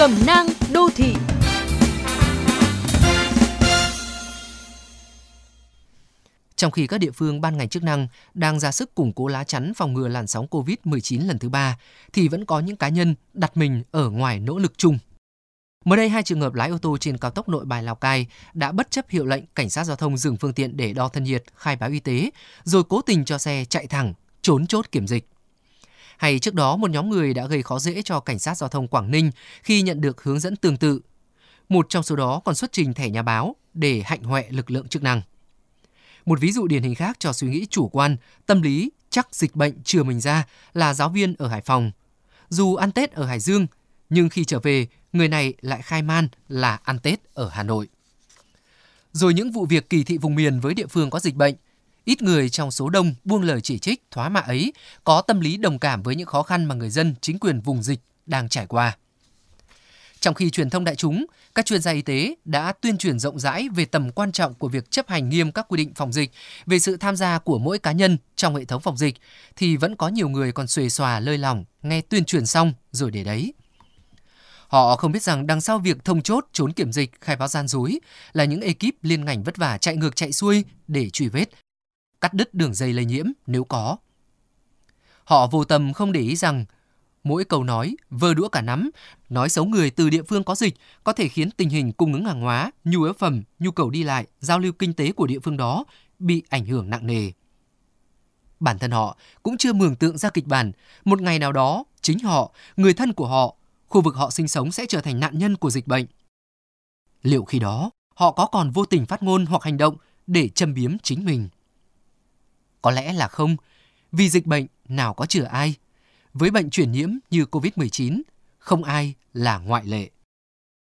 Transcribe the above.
Cẩm nang đô thị Trong khi các địa phương ban ngành chức năng đang ra sức củng cố lá chắn phòng ngừa làn sóng COVID-19 lần thứ ba, thì vẫn có những cá nhân đặt mình ở ngoài nỗ lực chung. Mới đây, hai trường hợp lái ô tô trên cao tốc nội bài Lào Cai đã bất chấp hiệu lệnh cảnh sát giao thông dừng phương tiện để đo thân nhiệt, khai báo y tế, rồi cố tình cho xe chạy thẳng, trốn chốt kiểm dịch. Hay trước đó, một nhóm người đã gây khó dễ cho cảnh sát giao thông Quảng Ninh khi nhận được hướng dẫn tương tự. Một trong số đó còn xuất trình thẻ nhà báo để hạnh hoẹ lực lượng chức năng. Một ví dụ điển hình khác cho suy nghĩ chủ quan, tâm lý chắc dịch bệnh chừa mình ra là giáo viên ở Hải Phòng. Dù ăn Tết ở Hải Dương, nhưng khi trở về, người này lại khai man là ăn Tết ở Hà Nội. Rồi những vụ việc kỳ thị vùng miền với địa phương có dịch bệnh, ít người trong số đông buông lời chỉ trích thoá mạ ấy có tâm lý đồng cảm với những khó khăn mà người dân, chính quyền vùng dịch đang trải qua. Trong khi truyền thông đại chúng, các chuyên gia y tế đã tuyên truyền rộng rãi về tầm quan trọng của việc chấp hành nghiêm các quy định phòng dịch, về sự tham gia của mỗi cá nhân trong hệ thống phòng dịch, thì vẫn có nhiều người còn xuề xòa lơi lỏng, nghe tuyên truyền xong rồi để đấy. Họ không biết rằng đằng sau việc thông chốt trốn kiểm dịch, khai báo gian dối là những ekip liên ngành vất vả chạy ngược chạy xuôi để truy vết, cắt đứt đường dây lây nhiễm nếu có. Họ vô tâm không để ý rằng Mỗi câu nói, vơ đũa cả nắm, nói xấu người từ địa phương có dịch có thể khiến tình hình cung ứng hàng hóa, nhu yếu phẩm, nhu cầu đi lại, giao lưu kinh tế của địa phương đó bị ảnh hưởng nặng nề. Bản thân họ cũng chưa mường tượng ra kịch bản, một ngày nào đó, chính họ, người thân của họ, khu vực họ sinh sống sẽ trở thành nạn nhân của dịch bệnh. Liệu khi đó, họ có còn vô tình phát ngôn hoặc hành động để châm biếm chính mình? Có lẽ là không, vì dịch bệnh nào có chữa ai – với bệnh truyền nhiễm như COVID-19, không ai là ngoại lệ.